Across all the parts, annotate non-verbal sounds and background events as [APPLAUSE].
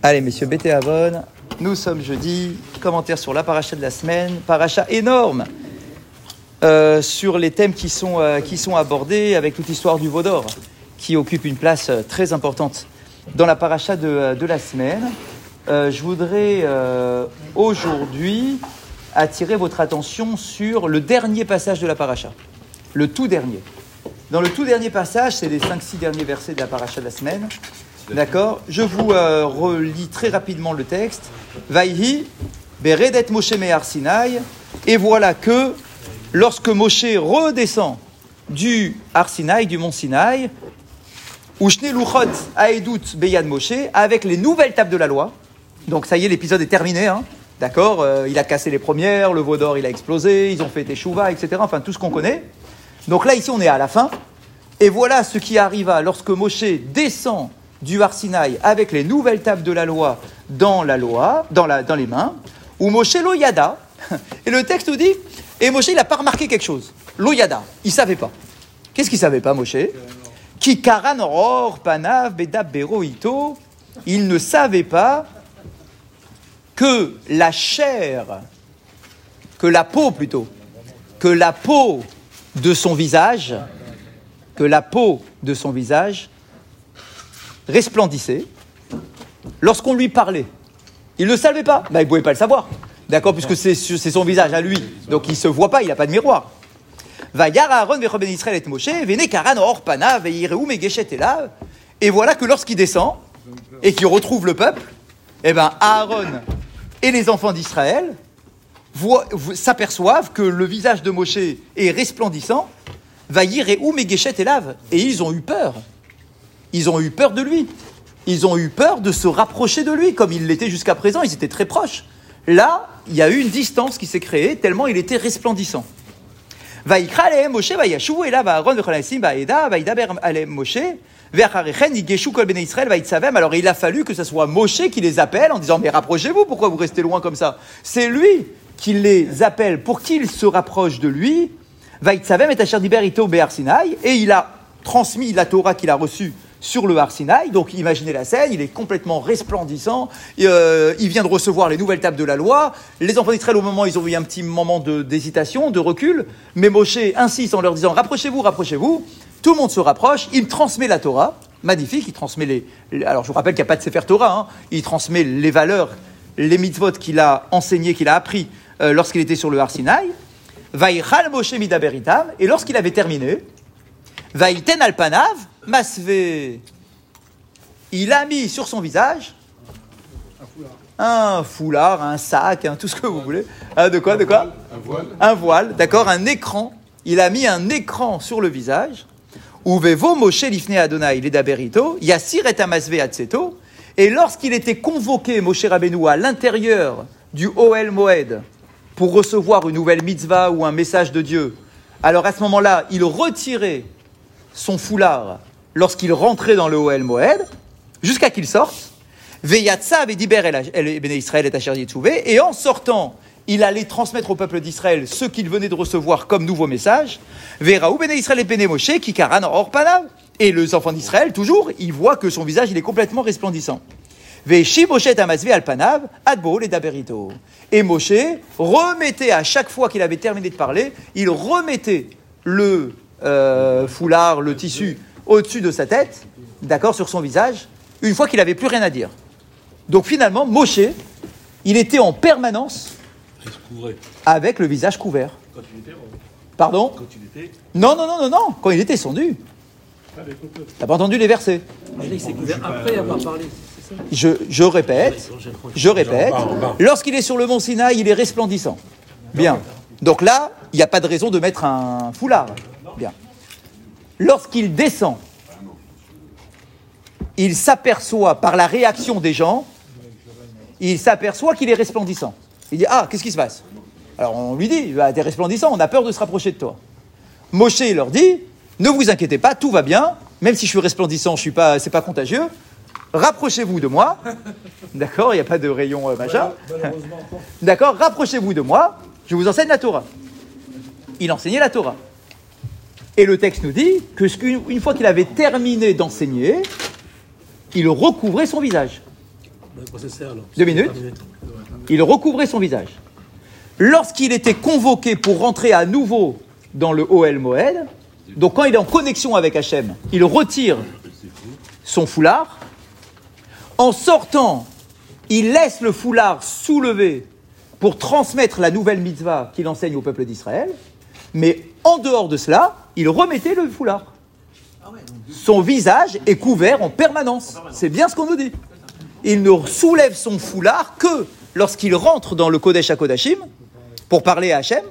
Allez, messieurs, Avon, nous sommes jeudi, commentaire sur la paracha de la semaine, paracha énorme euh, sur les thèmes qui sont, euh, qui sont abordés avec toute l'histoire du Vaudor, qui occupe une place euh, très importante dans la paracha de, de la semaine. Je voudrais aujourd'hui attirer votre attention sur le dernier passage de la paracha, le tout dernier. Dans le tout dernier passage, c'est les 5-6 derniers versets de la paracha de la semaine. D'accord Je vous euh, relis très rapidement le texte. Vaïhi, Beredet Moshe Mehar Sinai. Et voilà que lorsque Moshe redescend du Har Sinai, du mont Sinai, Ushne Luchot Aedut Beyad Moshe, avec les nouvelles tables de la loi. Donc ça y est, l'épisode est terminé. Hein D'accord Euh, Il a cassé les premières, le veau d'or il a explosé, ils ont fait Teshuva, etc. Enfin tout ce qu'on connaît. Donc là, ici, on est à la fin. Et voilà ce qui arriva lorsque Moshe descend du Har Sinaï avec les nouvelles tables de la loi dans la loi, dans, les mains, où Moshe loyada. [LAUGHS] Et le texte nous dit, et Moshe, il n'a pas remarqué quelque chose. Loyada, il ne savait pas. Qu'est-ce qu'il ne savait pas, Moshe? Oror panav bedab bero ito. Il ne savait pas que la chair, que la peau plutôt, que la peau de son visage, que la peau de son visage resplendissait lorsqu'on lui parlait. Il ne le savait pas, bah, il ne pouvait pas le savoir, d'accord, puisque c'est c'est son visage à lui, donc il ne se voit pas, il n'a pas de miroir. Vayar Aaron vecho ben Israël et Moshe, vene karan or pana veireu megeshet elav. Et voilà que lorsqu'il descend et qu'il retrouve le peuple, eh ben Aaron et les enfants d'Israël s'aperçoivent que le visage de Moshe est resplendissant, Vaïreu Megeshet Elav. Et ils ont eu peur. Ils ont eu peur de lui. Ils ont eu peur de se rapprocher de lui, comme il l'était jusqu'à présent. Ils étaient très proches. Là, il y a eu une distance qui s'est créée, tellement il était resplendissant. ויקרא עליהם משה וישובו אליו אהרון וכל הנשיאים בעדה וידבר עליהם משה ואחרי כן ייגשו כל בני ישראל ויצווהם alors il a fallu que ce soit Moshe qui les appelle en disant mais rapprochez-vous pourquoi vous restez loin comme ça c'est lui qui les appelle pour qu'ils se rapprochent de lui ויצווהם את אשר דיבר איתו בהר סיני et il a transmis la Torah qu'il a reçue sur le Har Sinai. Donc imaginez la scène, il est complètement resplendissant, euh, il vient de recevoir les nouvelles tables de la loi. Les enfants d'Israël, au moment, ils ont eu un petit moment de- d'hésitation, de, recul, mais Moshe insiste en leur disant rapprochez-vous, rapprochez-vous. Tout le monde se rapproche, il transmet la Torah, magnifique, il transmet les... Alors je vous rappelle qu'il n'y a pas de Sefer Torah, hein. il transmet les valeurs, les mitzvot qu'il a enseignées, qu'il a appris euh, lorsqu'il était sur le Har Sinai. Vaïchal Moshe midaberitam, et lorsqu'il avait terminé, Vaïten alpanav, masve. Il a mis sur son visage un foulard, un sac, un, tout ce que vous voulez. Ah, de quoi, de quoi Un voile. Un voile, d'accord, un écran. Il a mis un écran sur le visage. Uvevo Moshe lifne Adonai ledaberito, yasir et amasve atseto. Et lorsqu'il était convoqué, Moshe Rabbeinu, à l'intérieur du Oel Moed, pour recevoir une nouvelle mitzvah ou un message de Dieu, alors à ce moment-là, il retirait son foulard lorsqu'il rentrait dans le Oel Moed, jusqu'à qu'il sorte. Veyatsa el- Bnei Israël et. Et en sortant, il allait transmettre au peuple d'Israël ce qu'il venait de recevoir comme nouveau message. Veraou Bnei Israël et Moshe, Kikaran Or Panav. Et les enfants d'Israël, toujours, ils voient que son visage, est complètement resplendissant. Et Moshe remettait à chaque fois qu'il avait terminé de parler, il remettait le euh, foulard, le tissu au-dessus de sa tête, d'accord, sur son visage, une fois qu'il n'avait plus rien à dire. Donc finalement, Moshe, il était en permanence avec le visage couvert. Quand il était, Pardon quand il était, Non, non, non, non, non, quand il était descendu. T'as pas entendu les versets Il s'est couvert après avoir parlé. c'est ça je, je répète, je répète, lorsqu'il est sur le mont Sinaï, il est resplendissant. Bien. Donc là, il n'y a pas de raison de mettre un foulard. Bien. Lorsqu'il descend, il s'aperçoit par la réaction des gens, il s'aperçoit qu'il est resplendissant. Il dit Ah, qu'est-ce qui se passe? Alors on lui dit bah, T'es resplendissant, on a peur de se rapprocher de toi. Moshe leur dit Ne vous inquiétez pas, tout va bien, même si je suis resplendissant, je suis pas, c'est pas contagieux. Rapprochez-vous de moi. [LAUGHS] D'accord, il n'y a pas de rayon euh, machin. [LAUGHS] D'accord, rapprochez-vous de moi, je vous enseigne la Torah. Il enseignait la Torah. Et le texte nous dit que une fois qu'il avait terminé d'enseigner, il recouvrait son visage. Alors. Deux minutes. Il recouvrait son visage. Lorsqu'il était convoqué pour rentrer à nouveau dans le Oel Moed, donc quand il est en connexion avec Hachem, il retire son foulard. En sortant, il laisse le foulard soulevé pour transmettre la nouvelle mitzvah qu'il enseigne au peuple d'Israël. Mais en dehors de cela, il remettait le foulard. Son visage est couvert en permanence. C'est bien ce qu'on nous dit. Il ne soulève son foulard que lorsqu'il rentre dans le Kodesh HaKodashim pour parler à Hachem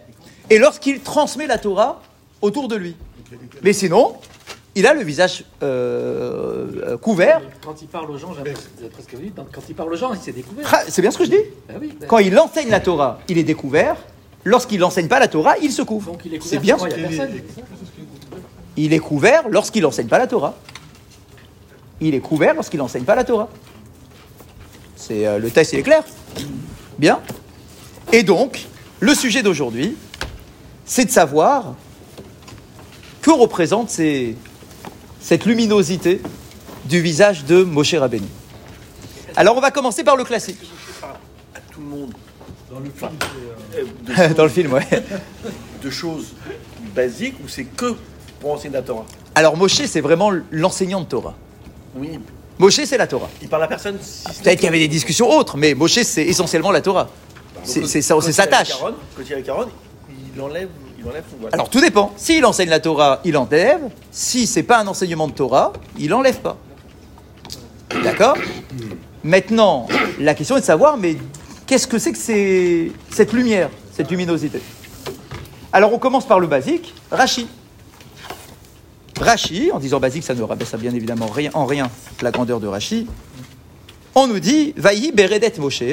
et lorsqu'il transmet la Torah autour de lui. Mais sinon, il a le visage euh, euh, couvert. Quand il parle aux gens, presque vu, quand il parle aux gens, il s'est découvert. Ah, C'est bien ce que je dis. Ah oui, ben, Quand il enseigne la Torah, il est découvert. Lorsqu'il n'enseigne pas la Torah, il se couvre. donc il est C'est couvert. bien. il personne. Il est couvert lorsqu'il n'enseigne pas la Torah. Il est couvert lorsqu'il n'enseigne pas la Torah. C'est euh, le texte, il est clair. Bien. Et donc, le sujet d'aujourd'hui, c'est de savoir que représente ces- cette luminosité du visage de Moshe Rabbeinu. Alors, on va commencer par le classique. à tout le monde. Dans le film. [LAUGHS] Dans le film, ouais. de, choses basiques ou c'est que pour enseigner la Torah? Alors, Moshe, c'est vraiment l'enseignant de Torah. Oui, Moshe, c'est la Torah. il parle à personne. Si n'est Peut-être qu'il y avait des discussions autres, mais Moshe, c'est essentiellement la Torah. C'est Donc, c'est sa tâche. Quand il est Aaron, il enlève, il enlève son voile. Alors tout dépend. S'il enseigne la Torah, il enlève. Si c'est pas un enseignement de Torah, il enlève pas. D'accord? Maintenant, la question est de savoir, mais qu'est-ce que c'est que cette lumière, cette luminosité? Alors on commence par le basique, Rashi. Rashi, en disant basique, ça ne rabaisse bien évidemment rien, en rien la grandeur de Rashi. On nous dit, Vaï Beredet Moshe,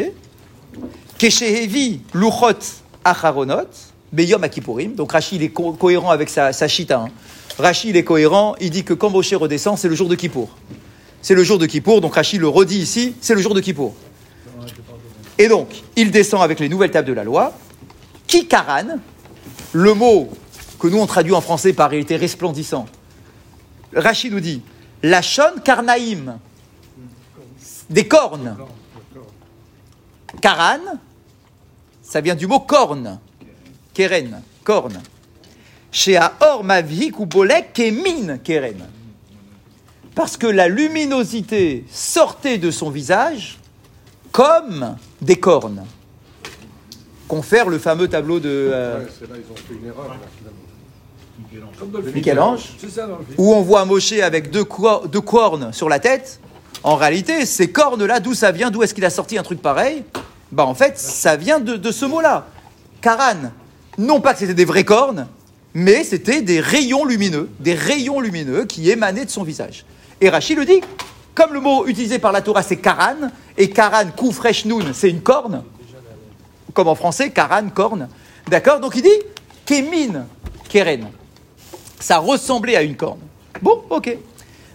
Keshehevi Luchot Acharonot, Beyom Akipurim. Donc Rashi, il est co- cohérent avec sa, chita. hein. Rashi, il est cohérent, il dit que quand Moshe redescend, c'est le jour de Kippour. C'est le jour de Kippour, donc Rashi le redit ici, c'est le jour de Kippour. Et donc, il descend avec les nouvelles tables de la loi. Kikaran, le mot que nous on traduit en français par il était resplendissant. Rashi nous dit Lachon Karnaïm, des cornes. Karan, ça vient du mot corne. Keren, corne. Chez Aor Mavik ou Bolek Kemin Keren. Parce que la luminosité sortait de son visage comme des cornes. Confère le fameux tableau de euh, C'est là, ils ont fait une erreur. là. Michel-Ange, film. où on voit Moshe avec deux, co- deux cornes sur la tête. En réalité, ces cornes-là, d'où ça vient D'où est-ce qu'il a sorti un truc pareil? Bah en fait, ça vient de, de ce mot-là. Karan. Non pas que c'était des vraies cornes, mais c'était des rayons lumineux, des rayons lumineux qui émanaient de son visage. Et Rachid le dit, comme le mot utilisé par la Torah c'est Karan, et Karan, coup fresh noun, c'est une corne, comme en français, Karan, corne. D'accord Donc il dit Kemin, Keren. Ça ressemblait à une corne. Bon, ok.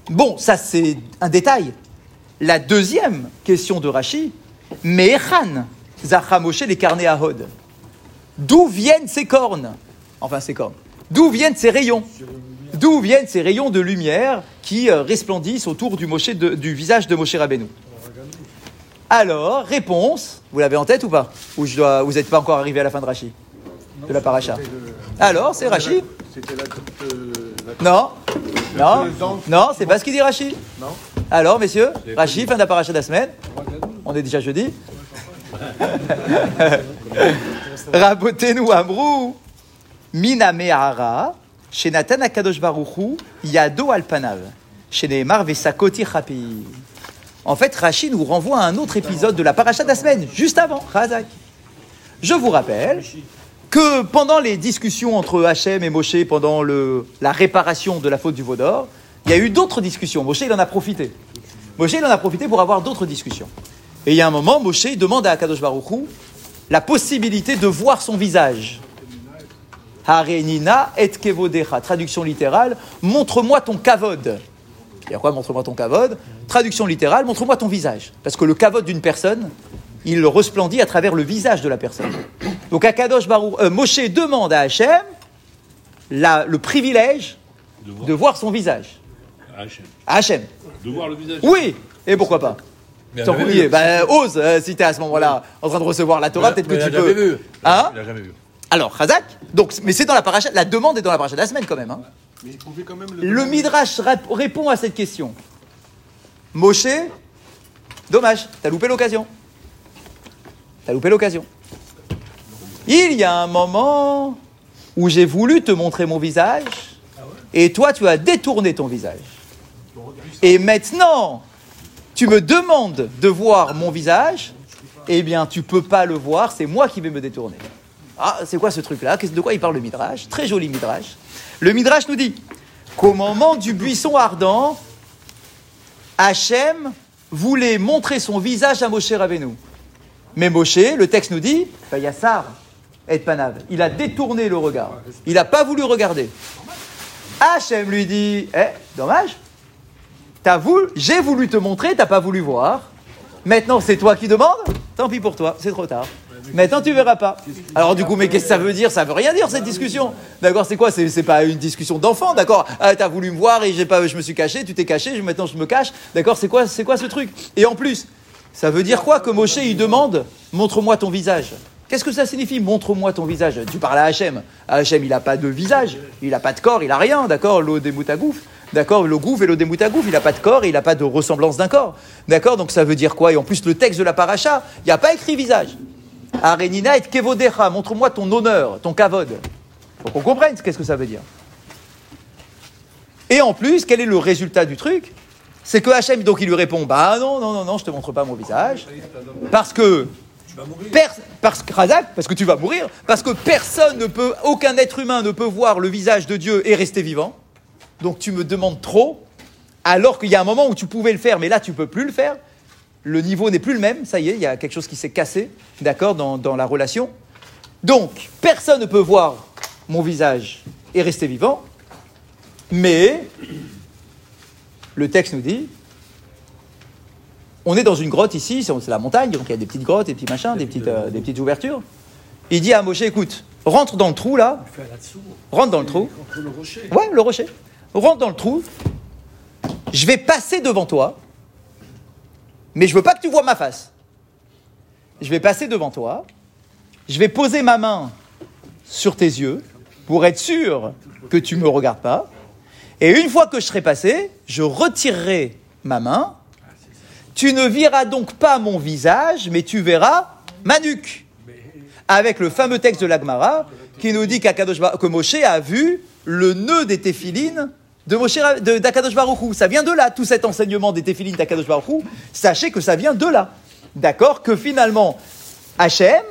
Bon, ça c'est un détail. La deuxième question de Rashi, Me'echan, Zacha Moshe les carnets à Hod. D'où viennent ces cornes Enfin, ces cornes. D'où viennent ces rayons D'où viennent ces rayons de lumière qui euh, resplendissent autour du visage de Moshe Rabbeinu Alors, réponse, vous l'avez en tête ou pas Ou je dois, vous n'êtes pas encore arrivé à la fin de Rashi De la paracha Alors, c'est Rashi C'était la de. la- Non Non. Non, c'est pas ce qu'il dit Rashi Non. Alors, messieurs, Rashi, fin de la paracha de la semaine. On est déjà jeudi. [LAUGHS] Rabotenu Amrou, Mina Mehara, chez Nathan Akadosh Baruchu, Yado Alpanav, chez Nehemar Vesakoti Chapi. En fait, Rashi nous renvoie à un autre épisode de la paracha de la semaine, juste avant, Razak. Je vous rappelle que pendant les discussions entre Hachem et Moshe, pendant la réparation de la faute du veau d'or, il y a eu d'autres discussions. Moshe, il en a profité. Moshe, il en a profité pour avoir d'autres discussions. Et il y a un moment, Moshe demande à Akadosh Baruch Hu la possibilité de voir son visage. Harenina et kevodecha. Traduction littérale, montre-moi ton kavod. À quoi? Montre-moi ton kavod Traduction littérale, montre-moi ton visage. Parce que le kavod d'une personne, il resplendit à travers le visage de la personne. Donc Akadosh Baruch, euh, Moshe demande à Hachem la- le privilège De voir de voir son visage. Hachem. À Hachem. De voir le visage. Oui, et pourquoi pas Mais Sans oublier. Bah, ose, euh, si t'es à ce moment-là en train de recevoir la Torah, peut-être que il tu peux. vu. Hein? Il a jamais vu. Alors, Razak, donc, mais c'est dans la paracha, la demande est dans la paracha de la semaine quand même. hein. Mais il pouvait quand même Le Midrash répond à cette question. Moshe, dommage, t'as loupé l'occasion. T'as loupé l'occasion. Il y a un moment où j'ai voulu te montrer mon visage et toi tu as détourné ton visage. Et maintenant, tu me demandes de voir mon visage, eh bien tu peux pas le voir, c'est moi qui vais me détourner. Ah, c'est quoi ce truc-là? De quoi il parle le Midrash? Très joli Midrash. Le Midrash nous dit qu'au moment du buisson ardent, Hachem voulait montrer son visage à Moshe Rabbeinu. Mais Moshe, le texte nous dit, Yassar il a détourné le regard. Il n'a pas voulu regarder. Hachem lui dit, eh, dommage, j'ai voulu te montrer, t'as pas voulu voir. Maintenant, c'est toi qui demandes. Tant pis pour toi, c'est trop tard. Maintenant, tu verras pas. Alors, du coup, mais qu'est-ce que ça veut dire? Ça veut rien dire cette discussion. D'accord, c'est quoi? C'est pas une discussion d'enfant, d'accord? Ah, T'as voulu me voir et pas, je me suis caché, tu t'es caché, maintenant je me cache. D'accord, c'est quoi, ce truc? Et en plus, ça veut dire quoi que Moshe il demande Montre-moi ton visage? Qu'est-ce que ça signifie Montre-moi ton visage? Tu parles à Hachem. Hachem, il n'a pas de visage, il n'a pas de corps, il a rien, d'accord? L'eau des moutagouf. D'accord? Le gouf et l'eau des moutagouf, il n'a pas de corps et il n'a pas de ressemblance d'un corps. D'accord? Donc ça veut dire quoi? Et en plus, le texte de la paracha, il n'y a pas écrit visage. Arenina et kevodecha, montre-moi ton honneur, ton kavod. Faut qu'on comprenne qu'est-ce que ça veut dire. Et en plus, quel est le résultat du truc? C'est que Hachem, donc, il lui répond Bah non, non, non, non, je te montre pas mon visage. Parce que. parce parce que tu vas mourir, parce que personne ne peut, aucun être humain ne peut voir le visage de Dieu et rester vivant. Donc tu me demandes trop, alors qu'il y a un moment où tu pouvais le faire, mais là tu peux plus le faire. Le niveau n'est plus le même, ça y est, il y a quelque chose qui s'est cassé, d'accord, dans, dans la relation. Donc, personne ne peut voir mon visage et rester vivant, mais le texte nous dit, on est dans une grotte ici, c'est la montagne, donc il y a des petites grottes, des petits machins, des petites, euh, des petites ouvertures. Il dit à Moshe, écoute, rentre dans le trou là, rentre dans le trou. contre le rocher. Ouais, le rocher. Rentre dans le trou. Je vais passer devant toi, mais je veux pas que tu vois ma face. Je vais passer devant toi. Je vais poser ma main sur tes yeux pour être sûr que tu me regardes pas. Et une fois que je serai passé, je retirerai ma main. Tu ne verras donc pas mon visage, mais tu verras ma nuque avec le fameux texte de l'Agmara qui nous dit Bar- que Moshe a vu le nœud des téphilines de Moshe de- d'Akadosh Baruch Hu. Ça vient de là, tout cet enseignement des téphilines d'Akadosh Baruch Hu. Sachez que ça vient de là. D'accord Que finalement, Hachem,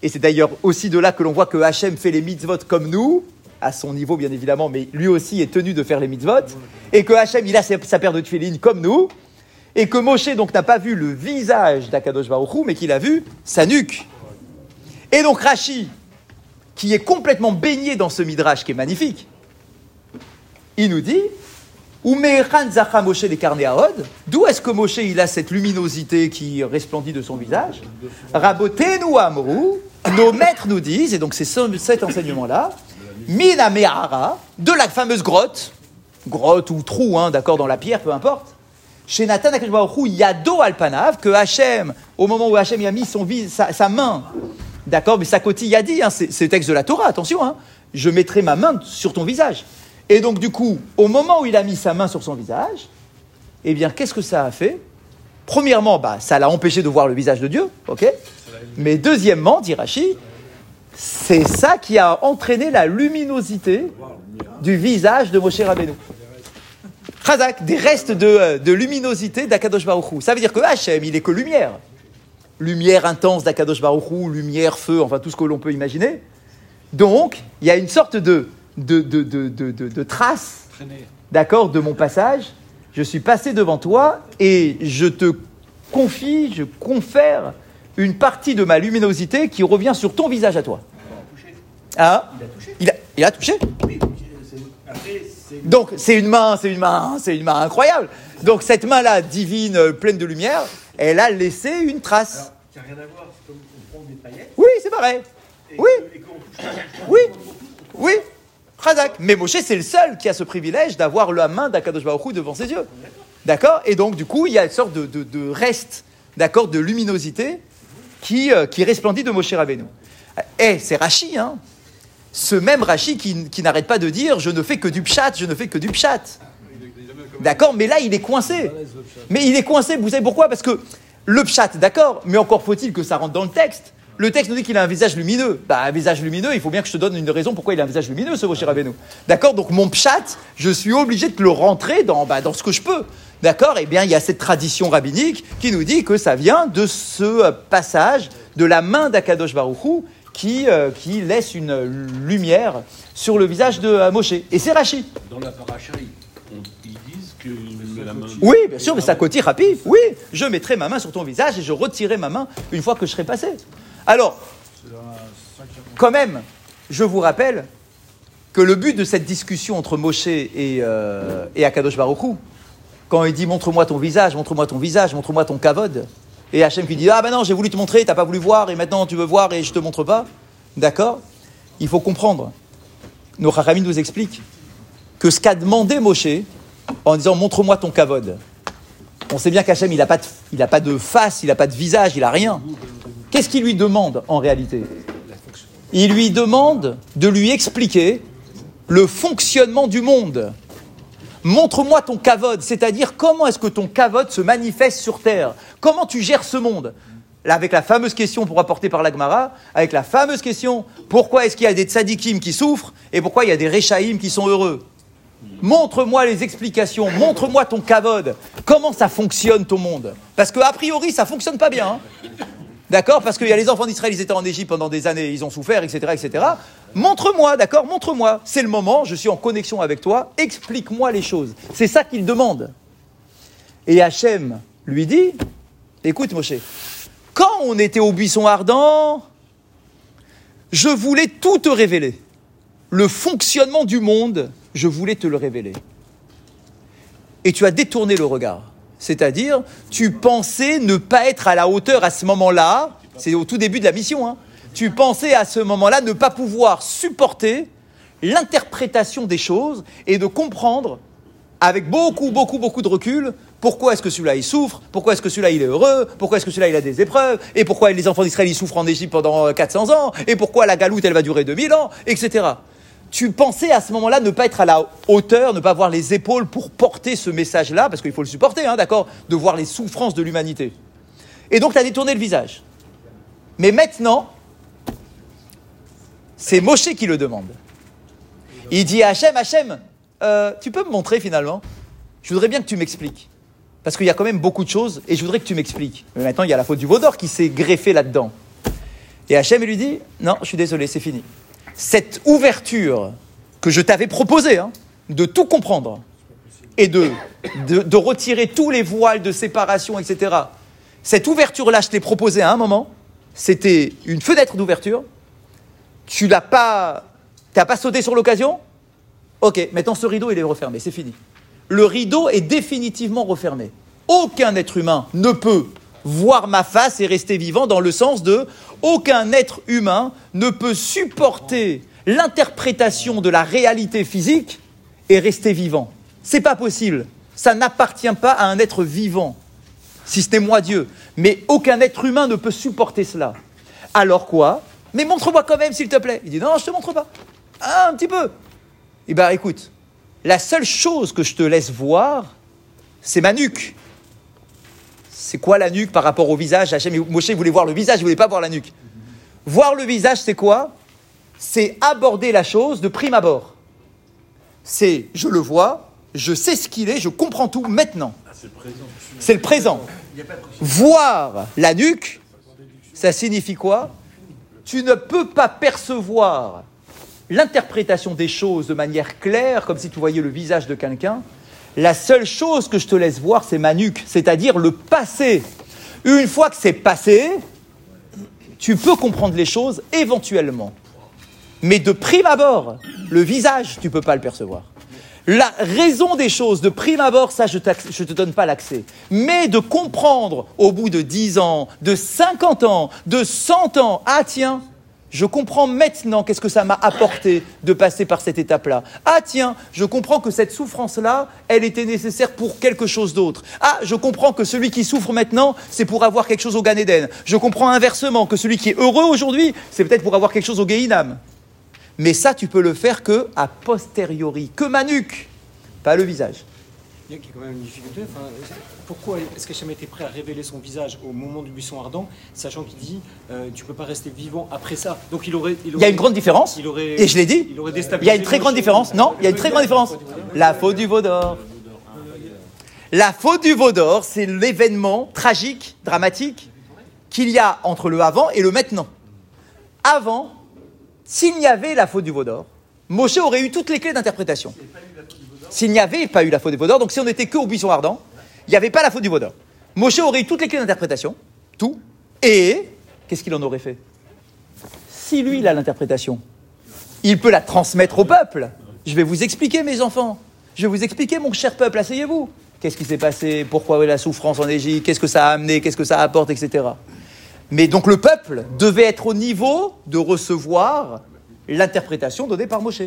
et c'est d'ailleurs aussi de là que l'on voit que Hachem fait les mitzvot comme nous, à son niveau bien évidemment, mais lui aussi est tenu de faire les mitzvot, et que Hachem, il a sa, paire de téphilines comme nous, et que Moshe donc n'a pas vu le visage d'Akadosh Baruch Hu, mais qu'il a vu sa nuque. Et donc Rashi, qui est complètement baigné dans ce midrash qui est magnifique, il nous dit Umeichan zacha Moshe les Karnéaod, d'où est-ce que Moshe il a cette luminosité qui resplendit de son visage Rabotenu Amrou, nos maîtres nous disent, et donc c'est ce- cet enseignement-là, Mina Mehara, de la fameuse grotte, grotte ou trou, hein, d'accord, dans la pierre, peu importe, chez Nathan Yado Alpanav, que Hachem, au moment où Hachem y a mis son vis, sa, sa main, d'accord, mais sa cotille a dit, hein, c'est c'est le texte de la Torah, attention, hein, je mettrai ma main sur ton visage. Et donc, du coup, au moment où il a mis sa main sur son visage, eh bien, qu'est-ce que ça a fait? Premièrement, bah, ça l'a empêché de voir le visage de Dieu, ok? Mais deuxièmement, dit Rashi, c'est ça qui a entraîné la luminosité du visage de Moshe Rabbeinu. Chazak, des restes de, euh, de luminosité d'Akadosh Baruch Hu. Ça veut dire que Hachem, il est que lumière. Lumière intense d'Akadosh Baruch Hu, lumière, feu, enfin tout ce que l'on peut imaginer. Donc, il y a une sorte de, de, de, de, de, de- de trace, d'accord, de mon passage. Je suis passé devant toi et je te confie, je confère une partie de ma luminosité qui revient sur ton visage à toi. Hein il a, il a touché donc c'est une main, c'est une main, c'est une main incroyable. Donc cette main-là, divine, pleine de lumière, elle a laissé une trace. Rien à voir, c'est comme on prend des paillettes Oui, c'est pareil. et, Oui. que- et qu'on touche Oui, oui, Razak. Mais Moshe, c'est le seul qui a ce privilège d'avoir la main d'Akadosh Baruch devant ses yeux. D'accord? Et donc, du coup, il y a une sorte de, de- de reste d'accord, de luminosité qui, euh, qui resplendit de Moshe Rabbeinu. Eh, c'est Rachi, hein Ce même Rachi qui, qui n'arrête pas de dire je ne fais que du pchat, je ne fais que du pchat. D'accord? Mais là, il est coincé. Mais il est coincé, vous savez pourquoi? Parce que le pchat, d'accord, mais encore faut-il que ça rentre dans le texte. Le texte nous dit qu'il a un visage lumineux. Bah, un visage lumineux, il faut bien que je te donne une raison pourquoi il a un visage lumineux, ce Moshe Rabbeinu. D'accord? Donc mon pchat, je suis obligé de le rentrer dans, bah, dans ce que je peux. D'accord? Eh bien, il y a cette tradition rabbinique qui nous dit que ça vient de ce euh, passage de la main d'Akadosh Baruchou qui, euh, qui laisse une lumière sur le visage de euh, Moshe. Et c'est Rachi. Dans la paracha, ils, disent met la main. Oui, bien sûr, mais ça côté rapide. Oui, je mettrai ma main sur ton visage et je retirerai ma main une fois que je serai passé. Alors, quand même, je vous rappelle que le but de cette discussion entre Moshe et, euh, Akadosh Baruchou, quand il dit montre-moi ton visage, montre-moi ton visage, montre-moi ton kavod, et Hachem qui dit ah ben non j'ai voulu te montrer, t'as pas voulu voir et maintenant tu veux voir et je te montre pas, d'accord? Il faut comprendre. Nos Chachamim nous expliquent que ce qu'a demandé Moshe en disant montre-moi ton kavod. On sait bien qu'Hachem il n'a pas, de- pas de face, il n'a pas de visage, il a rien. Qu'est-ce qu'il lui demande en réalité? Il lui demande de lui expliquer le fonctionnement du monde. Montre-moi ton kavod, c'est-à-dire comment est-ce que ton kavod se manifeste sur Terre? Comment tu gères ce monde? Avec la fameuse question pour apporter par l'Agmara, avec la fameuse question pourquoi est-ce qu'il y a des tzadikim qui souffrent et pourquoi il y a des réchaïm qui sont heureux? Montre-moi les explications, montre-moi ton kavod, comment ça fonctionne ton monde? Parce que a priori, ça fonctionne pas bien. hein. D'accord Parce qu'il y a les enfants d'Israël, ils étaient en Égypte pendant des années, ils ont souffert, etc. etc. Montre-moi, d'accord Montre-moi. C'est le moment, je suis en connexion avec toi, explique-moi les choses. C'est ça qu'il demande. Et Hachem lui dit Écoute, Moshe, quand on était au buisson ardent, je voulais tout te révéler. Le fonctionnement du monde, je voulais te le révéler. Et tu as détourné le regard. C'est-à-dire, tu pensais ne pas être à la hauteur à ce moment-là, c'est au tout début de la mission, hein. tu pensais à ce moment-là ne pas pouvoir supporter l'interprétation des choses et de comprendre avec beaucoup, beaucoup, beaucoup de recul pourquoi est-ce que celui-là il souffre, pourquoi est-ce que celui-là il est heureux, pourquoi est-ce que celui-là il a des épreuves, et pourquoi les enfants d'Israël ils souffrent en Égypte pendant euh, 400 ans, et pourquoi la galoute elle va durer 2000 ans, etc. Tu pensais à ce moment-là ne pas être à la hauteur, ne pas avoir les épaules pour porter ce message-là, parce qu'il faut le supporter, hein, d'accord, de voir les souffrances de l'humanité. Et donc tu as détourné le visage. Mais maintenant, c'est Moshe qui le demande. Il dit à Hachem, Hachem, euh, tu peux me montrer finalement Je voudrais bien que tu m'expliques. Parce qu'il y a quand même beaucoup de choses et je voudrais que tu m'expliques. Mais maintenant, il y a la faute du Vaudor qui s'est greffé là-dedans. Et Hachem lui dit Non, je suis désolé, c'est fini. Cette ouverture que je t'avais proposée, hein, de tout comprendre et de, retirer tous les voiles de séparation, etc., cette ouverture-là, je t'ai proposée à un moment, c'était une fenêtre d'ouverture. Tu l'as pas, t'as pas sauté sur l'occasion? Ok, maintenant ce rideau, il est refermé, c'est fini. Le rideau est définitivement refermé. Aucun être humain ne peut voir ma face et rester vivant dans le sens de aucun être humain ne peut supporter l'interprétation de la réalité physique et rester vivant. C'est pas possible. Ça n'appartient pas à un être vivant, si ce n'est moi Dieu. Mais aucun être humain ne peut supporter cela. Alors quoi? Mais montre-moi quand même, s'il te plaît. Il dit non, je te montre pas. Un petit peu. Eh bien, écoute, la seule chose que je te laisse voir, c'est ma nuque. C'est quoi la nuque par rapport au visage Hachem, Moshe voulait voir le visage, il voulait pas voir la nuque. Voir le visage, c'est quoi C'est aborder la chose de prime abord. C'est, je le vois, je sais ce qu'il est, je comprends tout maintenant. C'est le présent. Voir la nuque, ça signifie quoi Tu ne peux pas percevoir l'interprétation des choses de manière claire, comme si tu voyais le visage de quelqu'un, la seule chose que je te laisse voir, c'est ma nuque, c'est-à-dire le passé. Une fois que c'est passé, tu peux comprendre les choses éventuellement. Mais de prime abord, le visage, tu ne peux pas le percevoir. La raison des choses, de prime abord, ça, je ne te donne pas l'accès. Mais de comprendre au bout de 10 ans, de 50 ans, de 100 ans, ah tiens, Je comprends maintenant qu'est-ce que ça m'a apporté de passer par cette étape-là. Ah tiens, je comprends que cette souffrance-là, elle était nécessaire pour quelque chose d'autre. Ah, je comprends que celui qui souffre maintenant, c'est pour avoir quelque chose au Gan Eden. Je comprends inversement que celui qui est heureux aujourd'hui, c'est peut-être pour avoir quelque chose au Gehinam. Mais ça, tu peux le faire que a posteriori, que Manuc, pas le visage. Il y a quand même une difficulté. Enfin, pourquoi est-ce qu'Hachem était prêt à révéler son visage au moment du buisson ardent, sachant qu'il dit euh, tu peux pas rester vivant après ça? Donc il aurait. Il y a une grande différence. Il aurait, et je l'ai dit. Il, aurait il y a une très grande différence. Non, il y a une très grande différence. La faute du veau d'or. La faute du veau d'or, c'est l'événement tragique, dramatique qu'il y a entre le avant et le maintenant. Avant, s'il n'y avait la faute du veau d'or, Moshe aurait eu toutes les clés d'interprétation. S'il n'y avait pas eu la faute veau d'or, donc si on n'était que au buisson ardent, il n'y avait pas la faute du veau d'or. Moshe aurait eu toutes les clés d'interprétation, tout, et qu'est-ce qu'il en aurait fait? Si lui, il a l'interprétation, il peut la transmettre au peuple. Je vais vous expliquer, mes enfants. Je vais vous expliquer, mon cher peuple, asseyez-vous. Qu'est-ce qui s'est passé? Pourquoi la souffrance en Égypte? Qu'est-ce que ça a amené? Qu'est-ce que ça apporte Etc. Mais donc le peuple devait être au niveau de recevoir l'interprétation donnée par Moshe.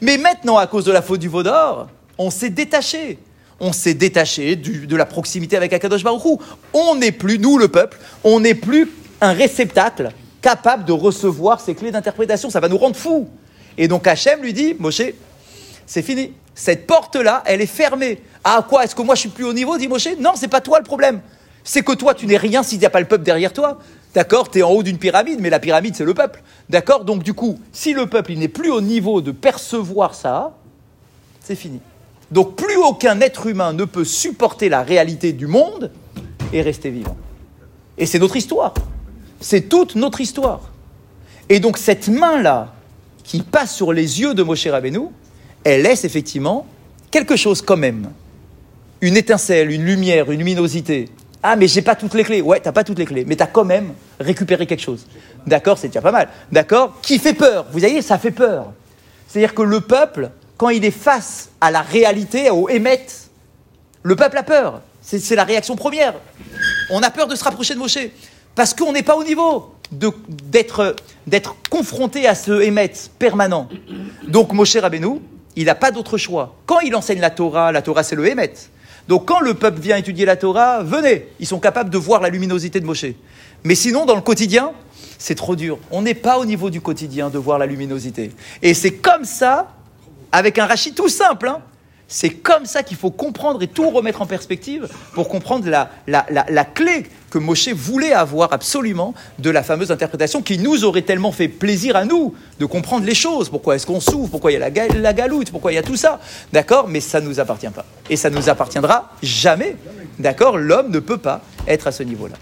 Mais maintenant, à cause de la faute du veau d'or, on s'est détaché. On s'est détaché de la proximité avec Akadosh Baruch Hu. On n'est plus, nous le peuple, on n'est plus un réceptacle capable de recevoir ces clés d'interprétation. Ça va nous rendre fous. Et donc Hachem lui dit, Moshe, c'est fini. Cette porte-là, elle est fermée. Ah quoi Est-ce que moi je suis plus au niveau? Dit Moshe. Non, c'est pas toi le problème. C'est que toi, tu n'es rien s'il n'y a pas le peuple derrière toi. D'accord Tu es en haut d'une pyramide, mais la pyramide, c'est le peuple. D'accord Donc du coup, si le peuple n'est plus au niveau de percevoir ça, c'est fini. Donc plus aucun être humain ne peut supporter la réalité du monde et rester vivant. Et c'est notre histoire. C'est toute notre histoire. Et donc cette main-là, qui passe sur les yeux de Moshe Rabbeinu, elle laisse effectivement quelque chose quand même. Une étincelle, une lumière, une luminosité. Ah, mais j'ai pas toutes les clés. Ouais, t'as pas toutes les clés, mais t'as quand même récupéré quelque chose. D'accord, c'est déjà pas mal. D'accord Qui fait peur Vous voyez, ça fait peur. C'est-à-dire que le peuple, quand il est face à la réalité, au émet, le peuple a peur. C'est la réaction première. On a peur de se rapprocher de Moshe. Parce qu'on n'est pas au niveau d'être confronté à ce émet permanent. Donc Moshe Rabbeinu, il n'a pas d'autre choix. Quand il enseigne la Torah, la Torah c'est le émet. Donc quand le peuple vient étudier la Torah, venez, ils sont capables de voir la luminosité de Moshe. Mais sinon, dans le quotidien, c'est trop dur. On n'est pas au niveau du quotidien de voir la luminosité. Et c'est comme ça, avec un rachis tout simple, hein, c'est comme ça qu'il faut comprendre et tout remettre en perspective pour comprendre la, la, la, la clé que Moshe voulait avoir absolument de la fameuse interprétation qui nous aurait tellement fait plaisir à nous de comprendre les choses. Pourquoi est-ce qu'on souffre? Pourquoi il y a la, ga- la galoute? Pourquoi il y a tout ça? D'accord? Mais ça ne nous appartient pas. Et ça ne nous appartiendra jamais. D'accord? L'homme ne peut pas être à ce niveau-là.